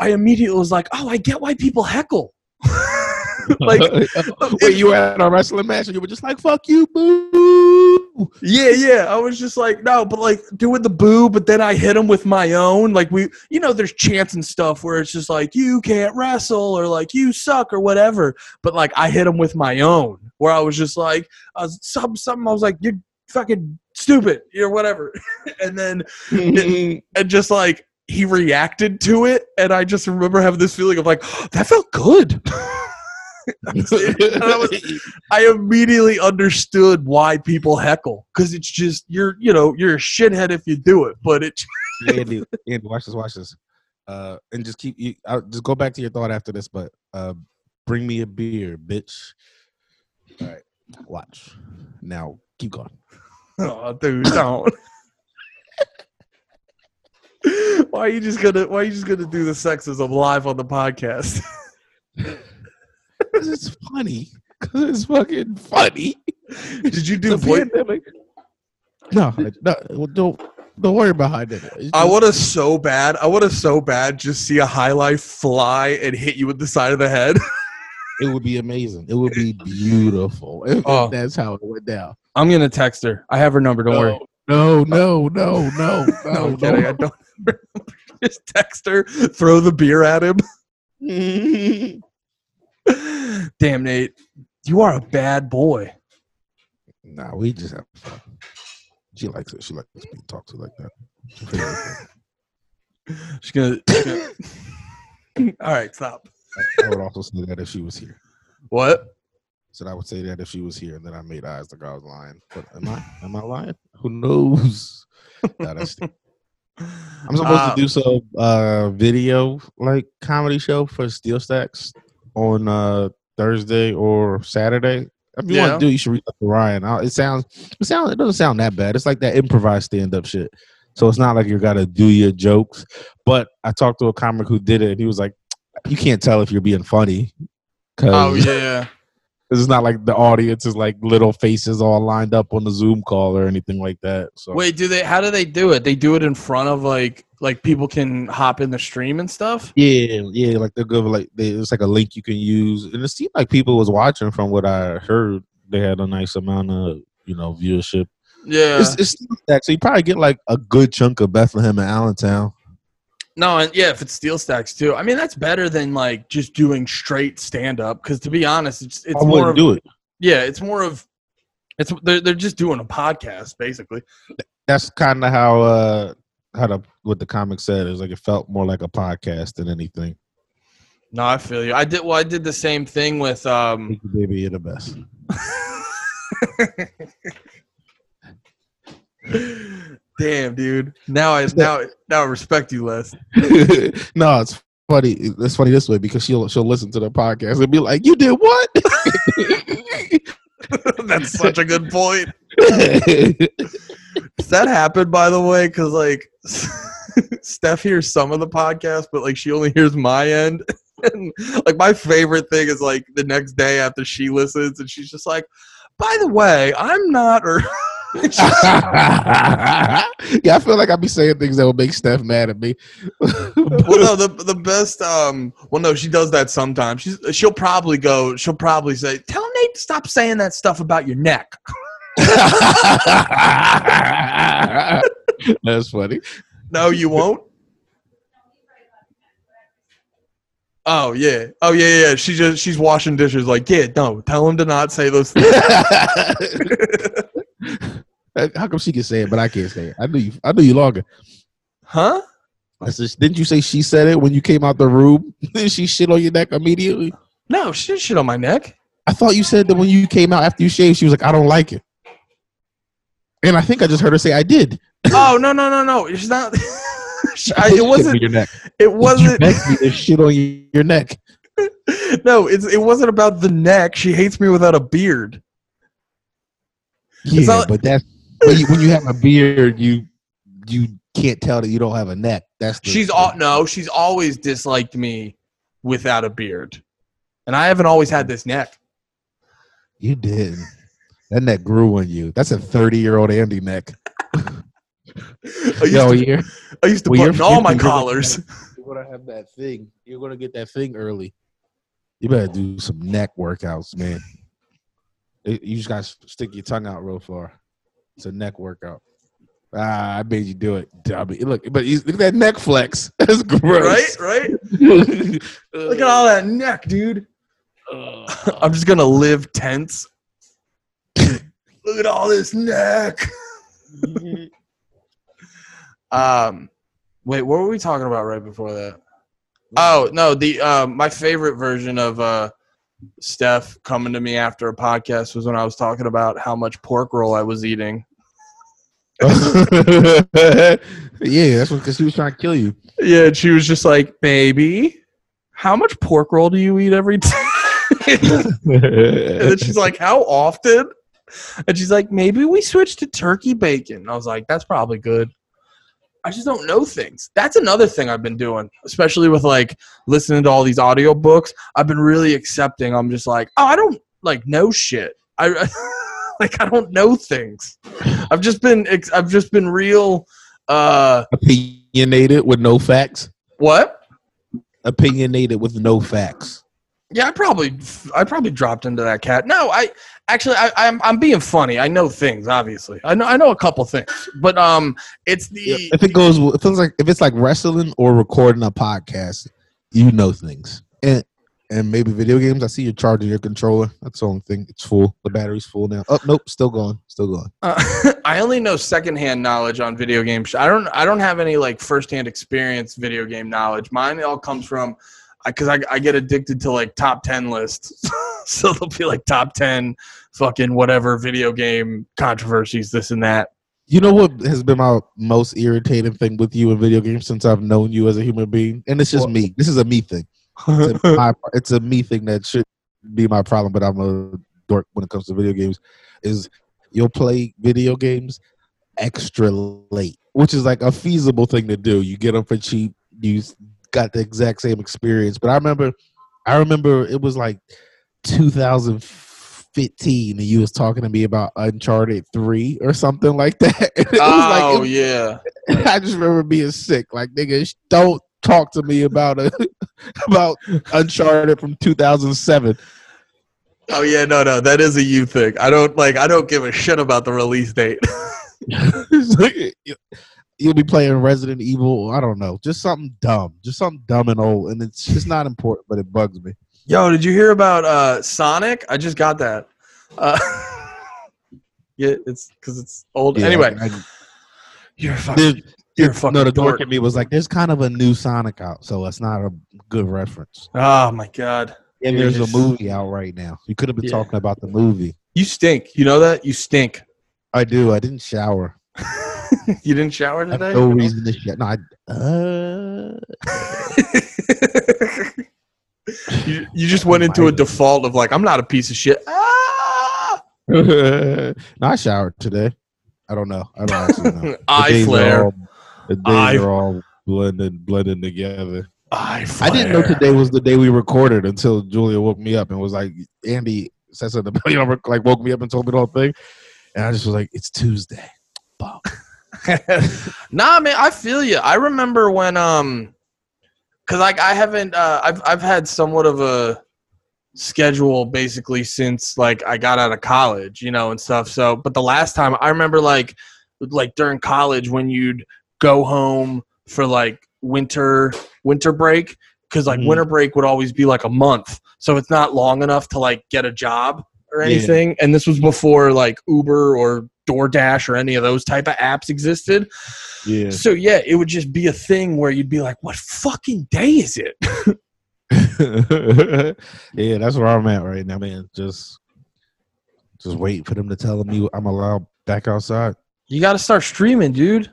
I immediately was like, oh, I get why people heckle. like Wait, you were at a wrestling match and you were just like, fuck you, boo. Yeah, yeah. I was just like, no, but like doing the boo, but then I hit him with my own. Like we, you know, there's chants and stuff where it's just like you can't wrestle or like you suck or whatever. But like I hit him with my own, where I was just like, uh, some something. I was like, you're fucking stupid, or whatever. and then and just like he reacted to it, and I just remember having this feeling of like that felt good. I was- I immediately understood why people heckle because it's just you're you know you're a shithead if you do it, but it Andy, Andy, watch this, watch this. Uh, and just keep you. I'll just go back to your thought after this, but uh, bring me a beer, bitch. All right, watch. Now keep going. oh dude don't. why are you just gonna why are you just gonna do the sexism live on the podcast? 'Cause it's funny. Cause it's fucking funny. Did you do It's a voice? pandemic. No, I- no. well, Don't Don't worry about how I did it. It's I just- would have so bad. I would have so bad just see a High Life fly and hit you with the side of the head. It would be amazing. It would be beautiful. If Oh. that's how it went down. I'm gonna text her. I have her number. Don't worry. No, no, no, no, No, no, I'm kidding. I don't. just text her. Throw the beer at him. Damn, Nate, you are a bad boy. nah, we just have fun. She likes it. She likes being talked to like that. She figures it She's gonna. she's gonna- All right, stop. I would also say that if she was here. What? Said I would say that if she was here, and then I made eyes like I was lying. But am I? Am I lying? Who knows? Nah, that's I'm supposed Uh, to do some uh video like comedy show for SteelStacks on uh Thursday or Saturday. If you Yeah. want to do, it, you should reach out to Ryan. It sounds, it sounds, it doesn't sound that bad. It's like that improvised stand up shit. So it's not like you got to do your jokes. But I talked to a comic who did it, and he was like, "You can't tell if you're being funny Oh yeah. it's not like the audience is like little faces all lined up on the Zoom call or anything like that." So Wait, do they? How do they do it? They do it in front of like like people can hop in the stream and stuff. Yeah, yeah, like they're good. Like they, it's like a link you can use, and it seemed like people was watching. From what I heard, they had a nice amount of you know viewership. Yeah. It's, it's you probably get like a good chunk of Bethlehem and Allentown. No, and yeah, if it's SteelStacks too. I mean, that's better than like just doing straight stand up. Because to be honest, it's it's I more of, do it. yeah, it's more of it's they're they're just doing a podcast basically. That's kind of how uh how the what the comic said is like it felt more like a podcast than anything. No, I feel you. I did well. I did the same thing with um. Thank you, baby, you're the best. Damn, dude. Now I now now I respect you less. no, it's funny. It's funny this way because she'll she'll listen to the podcast and be like, "You did what?" That's such a good point. Does that happen, by the way? Because like Steph hears some of the podcast, but like she only hears my end. And like my favorite thing is like the next day after she listens, and she's just like, "By the way, I'm not." Or yeah, I feel like I'd be saying things that would make Steph mad at me. well, no, the the best. Um, well, no, she does that sometimes. She's she'll probably go. She'll probably say, "Tell Nate to stop saying that stuff about your neck." That's funny. No, you won't. Oh yeah. Oh yeah, yeah. She just she's washing dishes. Like, yeah, no. Tell him to not say those things. How come she can say it, but I can't say it? I knew you. I knew you longer. huh? I said, didn't you say she said it when you came out the room? Didn't she shit on your neck immediately? No, she didn't shit on my neck. I thought you said that when you came out after you shaved, she was like, I don't like it. And I think I just heard her say, I did. Oh no, no, no, no. It's not. I, it wasn't. your neck. It wasn't. begged me to shit on your your neck. No, it's it wasn't about the neck. She hates me without a beard. Yeah, not- but that's when you, when you have a beard, you you can't tell that you don't have a neck. That's the, She's all no. She's always disliked me without a beard, and I haven't always had this neck. You did. That neck grew on you. That's a thirty-year-old Andy neck. I used Yo, to, you're, I used to well, put you're all my 50, you're gonna- collars. you're gonna have that thing. You're gonna get that thing early. You better do some neck workouts, man. It- you just gotta stick your tongue out real far. It's a neck workout. Ah, I made you do it, dummy. Look, but he's, look at that neck flex. That's gross. Right, right. Look at all that neck, dude. I'm just gonna live tense. Look at all this neck. Um, wait, what were we talking about right before that? Oh no, the um, my favorite version of uh, Steph coming to me after a podcast was when I was talking about how much pork roll I was eating. yeah, that's because he was trying to kill you. Yeah, and she was just like, "Baby, how much pork roll do you eat every day?" and then she's like, "How often?" And she's like, "Maybe we switch to turkey bacon." I was like, "That's probably good." I just don't know things. That's another thing I've been doing, especially with like listening to all these audiobooks. I've been really accepting. I'm just like, "Oh, I don't like know shit." I like I don't know things. I've just been I've just been real Uh, Opinionated with no facts. what? Opinionated with no facts. Yeah, I probably, I probably dropped into that cat. No, I actually, I, I'm, I'm being funny. I know things, obviously. I know, I know a couple things, but um, it's the If it goes, if it's like if it's like wrestling or recording a podcast, you know things. And and maybe video games. I see you're charging your controller. That's the only thing. It's full. The battery's full now. Oh nope, still going. Still going. Uh, I only know secondhand knowledge on video games. I don't. I don't have any like firsthand experience video game knowledge. Mine all comes from because I, I get addicted to like top ten lists. so they'll be like top ten fucking whatever video game controversies, this and that. You know what has been my most irritating thing with you in video games since I've known you as a human being, and it's just me. This is a me thing. It's a, my, it's a me thing that should be my problem, but I'm a dork when it comes to video games. Is you'll play video games extra late, which is like a feasible thing to do. You get them for cheap. You got the exact same experience. But I remember, I remember it was like 2015, and you was talking to me about Uncharted Three or something like that. it was oh like yeah. I just remember being sick. Like nigga, sh- don't talk to me about a about Uncharted from 2007. Oh yeah. No, no, that is a you thing. I don't like. I don't give a shit about the release date. It's like, you- You'll be playing Resident Evil. I don't know, just something dumb, just something dumb and old, and it's just not important, but it bugs me. Yo, did you hear about uh Sonic? I just got that. Uh, yeah, it's because it's old. Yeah, anyway, I- you're fucking. You're fucking no, the dork. dork in me was like, "There's kind of a new Sonic out, so it's not a good reference." Oh my god. And there's just- a movie out right now. You could have been Yeah. talking about the movie. You stink. You know that? You stink. I do. I didn't shower. you didn't shower I today? no reason to shower. No, I, uh, you, you just went into a default of like, I'm not a piece of shit. Ah! no, I showered today. I don't know. I don't actually know. Eye flare. all- The days Eye- are all blended, blended together. I didn't know today was the day we recorded until Julia woke me up and was like, "Andy said something about you know, like woke me up and told me the whole thing," and I just was like, "It's Tuesday." Fuck. nah, man, I feel you. I remember when um, cause like I haven't uh, I've I've had somewhat of a schedule basically since like I got out of college, you know, and stuff. So, but the last time I remember like like during college when you'd go home for like winter winter break because like Mhm. winter break would always be like a month so it's not long enough to like get a job or Yeah. anything and this was before like uber or doordash or any of those type of apps existed Yeah. so yeah it would just be a thing where you'd be like what fucking day is it yeah, that's where I'm at right now, man. Just, just wait for them to tell me I'm allowed back outside. you got to start streaming dude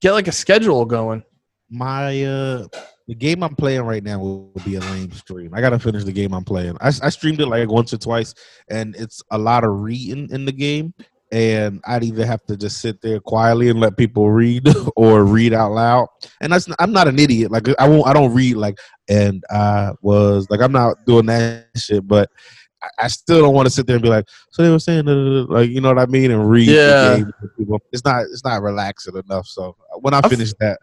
get like a schedule going My uh, the game I'm playing right now will be a lame stream. I gotta finish the game I'm playing. I, I streamed it like once or twice, and it's a lot of reading in the game. And I'd either have to just sit there quietly and let people read, or read out loud. And that's I'm not an idiot. Like I won't. I don't read like. And I was like I'm not doing that shit. But I, I still don't want to sit there and be like. So they were saying da, da, da," like you know what I mean and read Yeah. the game. with people. It's not. It's not relaxing enough. So when I finish that,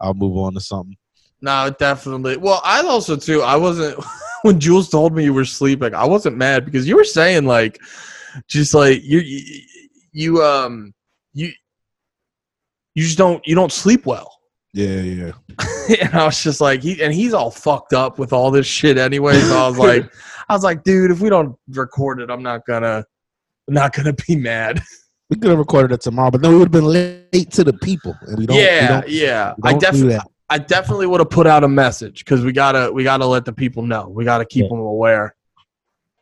I'll move on to something. No, definitely. Well, I also too. I wasn't when Jules told me you were sleeping. I wasn't mad because you were saying like, just like you, you, you um, you, you just don't you don't sleep well. Yeah, yeah. and I was just like, he and he's all fucked up with all this shit anyway. So I was like, I was like, dude, if we don't record it, I'm not gonna, I'm not gonna be mad. We could have recorded it tomorrow, but then we would have been late to the people, and we don't. we yeah, don't- yeah. we I don't do definitely. I definitely would have put out a message because we gotta, we gotta let the people know. We gotta keep Yeah. them aware.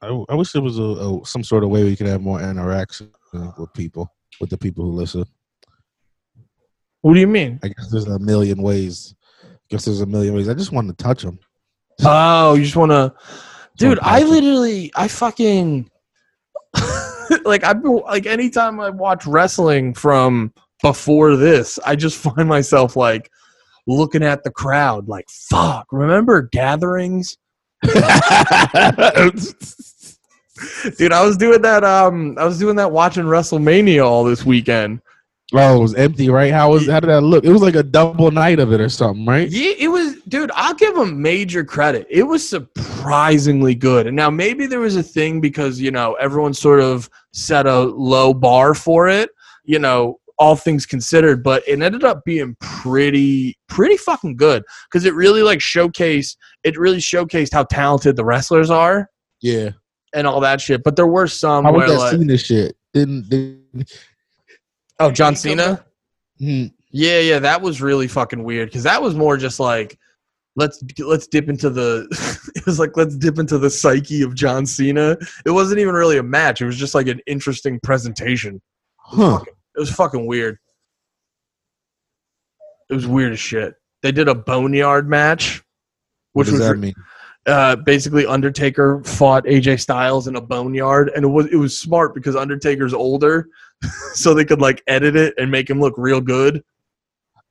I, I wish there was a, a some sort of way we could have more interaction with people, with the people who listen. What do you mean? I guess there's a million ways. I guess there's a million ways. I just want to touch them. Oh, you just want to, dude. I literally, I fucking, like I've been like anytime I watch wrestling from before this, I just find myself like looking at the crowd, like fuck. Remember gatherings, dude? I was doing that. Um, I was doing that watching WrestleMania all this weekend, Oh, it was empty, right? How was how did that look? It was like a double night of it or something, right? Yeah, it was, dude. I'll give them major credit. It was surprisingly good. And now maybe there was a thing because you know everyone sort of set a low bar for it. You know, all things considered, but it ended up being pretty, pretty fucking good because it really like showcased. It really showcased how talented the wrestlers are Yeah. and all that shit. But there were some How where that like, Cena shit? Didn't, didn't oh, John Cena. hmm, Yeah, yeah, that was really fucking weird because that was more just like let's let's dip into the it was like let's dip into the psyche of John Cena. It wasn't even really a match. It was just like an interesting presentation. Huh. fucking, it was fucking weird. It was weird as shit. They did a boneyard match, what which does was that mean? uh, basically Undertaker fought AJ Styles in a boneyard, and it was it was smart because Undertaker's older, so they could like edit it and make him look real good.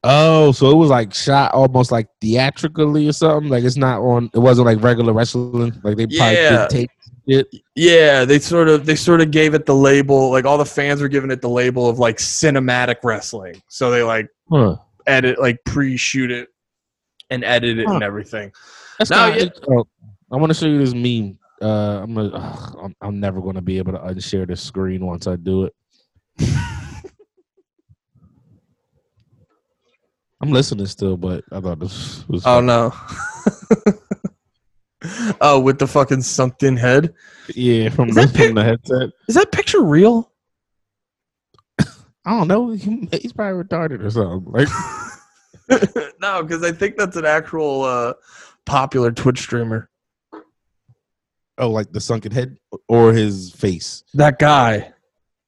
Oh, so it was like shot almost like theatrically or something. Like it's not on. It wasn't like regular wrestling. Like they probably Yeah. didn't take it. Yeah, they sort of they sort of gave it the label like all the fans were giving it the label of like cinematic wrestling. So they like Huh. edit like pre-shoot it and edit it and everything. That's No, not. yeah. oh, I want to show you this meme. Uh, I'm, gonna, ugh, I'm I'm never gonna be able to unshare this screen once I do it. I'm listening still, but I thought this was. Oh no. oh, with the fucking sunk in head. yeah, from the, pic- from the headset. Is that picture real? I don't know. He, he's probably retarded or something. Like, no, because I think that's an actual uh, popular Twitch streamer. oh, like the sunken head or his face That guy.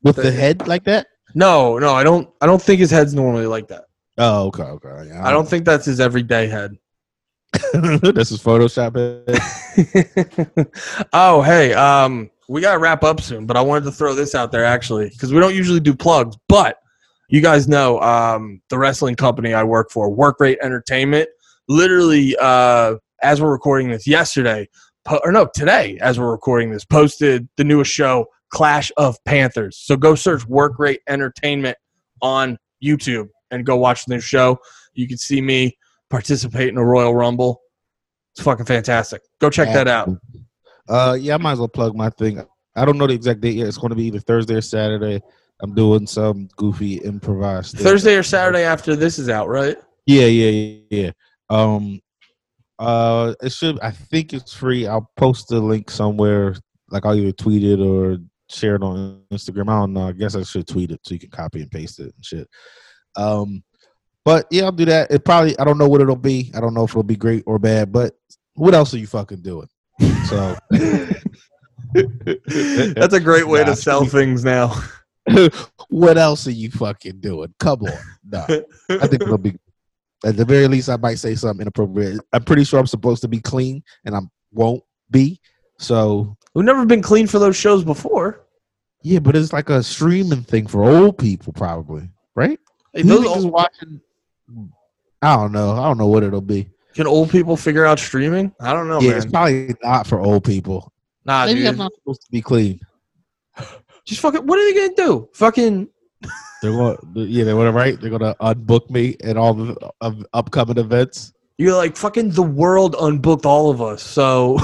with The- the head like that. No, no, I don't. I don't think his head's normally like that. Oh, okay, okay. Yeah, I don't think that's his everyday head. this is Photoshop oh, hey, um, we gotta wrap up soon, but I wanted to throw this out there actually because we don't usually do plugs, but you guys know um, the wrestling company I work for, Work Rate Entertainment. Literally, uh, as we're recording this yesterday, po- or no, today, as we're recording this, posted the newest show, Clash of Panthers. So go search Work Rate Entertainment on YouTube and go watch the new show. You can see me participate in a Royal Rumble. It's fucking fantastic. Go check that out. Uh, yeah, I might as well plug my thing. I don't know the exact date yet. It's going to be either Thursday or Saturday. I'm doing some goofy improvised. thing. Thursday or Saturday after this is out, right? Yeah, yeah, yeah, yeah. Um, uh, it should. I think it's free. I'll post the link somewhere. Like I'll either tweet it or share it on Instagram. I don't know. I guess I should tweet it so you can copy and paste it and shit. Um, but yeah, I'll do that. It probably. I don't know what it'll be. I don't know if it'll be great or bad. But what else are you fucking doing? So. That's a great way Nah. to sell things now. what else are you fucking doing? Come on. No. I think it'll be at the very least I might say something inappropriate. I'm pretty sure I'm supposed to be clean and I won't be. So We've never been clean for those shows before. yeah, but it's like a streaming thing for old people probably, right? Hey, Who those just old, watching I don't know. I don't know what it'll be. can old people figure out streaming? I don't know, yeah, man. it's probably not for old people. Nah, Maybe dude. I'm not supposed to be clean. Just fucking. What are they gonna do? Fucking. They're going. to yeah, they're gonna right. They're gonna unbook me and all the of upcoming events. You're like fucking. The world unbooked all of us. So.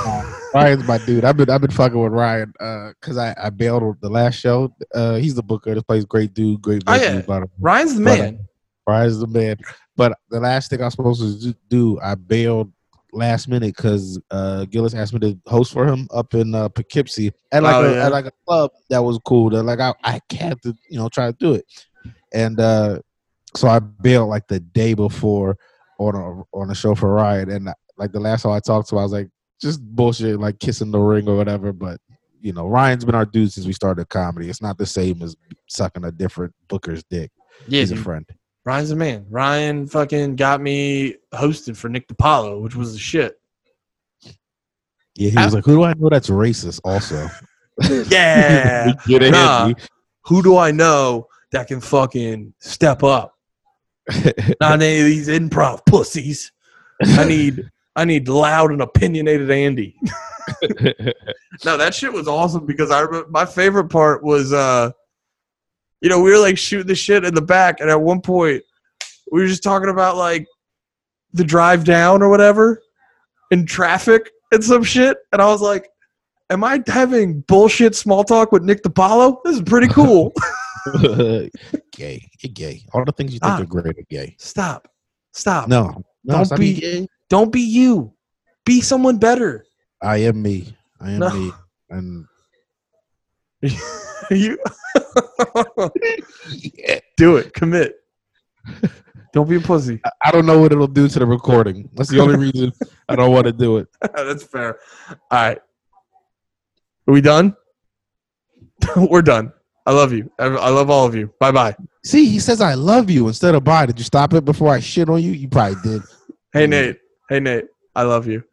Ryan's my dude. I've been I've been fucking with Ryan because I I bailed on the last show. Uh, he's the booker. This place, great dude, great. Oh, great yeah. dude, Ryan's the But, uh, man. Ryan's the man. But the last thing I was supposed to do- I bailed last minute because uh, Gillis asked me to host for him up in uh, Poughkeepsie at like Oh, a, yeah. at like a club that was cool. That like I I had to you know try to do it, and uh, so I bailed like the day before on a on a show for Ryan, and like the last time I talked to, him, I was like just bullshit, like kissing the ring or whatever. But you know, Ryan's been our dude since we started comedy. It's not the same as sucking a different booker's dick. Yeah, He's a friend. Ryan's the man. Ryan fucking got me hosted for Nick DiPaolo, which was the shit. Yeah, he I- was like, "Who do I know that's racist?" Also, Yeah. Nah. Who do I know that can fucking step up? Not any of these improv pussies. I need I need loud and opinionated Andy. No, that shit was awesome because I remember my favorite part was uh you know, we were like shooting the shit in the back, and at one point, we were just talking about like the drive down or whatever in traffic and some shit, and I was like, "Am I having bullshit small talk with Nick DiPaolo? This is pretty cool." gay. You're gay. All the things you think are great are gay. stop, stop. No. No, Don't be- gay. Don't be you. Be someone better. I am me. I am No. me. And you yeah. do it. Commit. Don't be a pussy. I- don't know what it'll do to the recording. That's the only reason I don't want to do it. That's fair. All right. Are we done? We're done. I love you. I love all of you. Bye bye. See, he says I love you instead of bye. Did you stop it before I shit on you? You probably did. Hey. Nate. Hey Nate. I love you.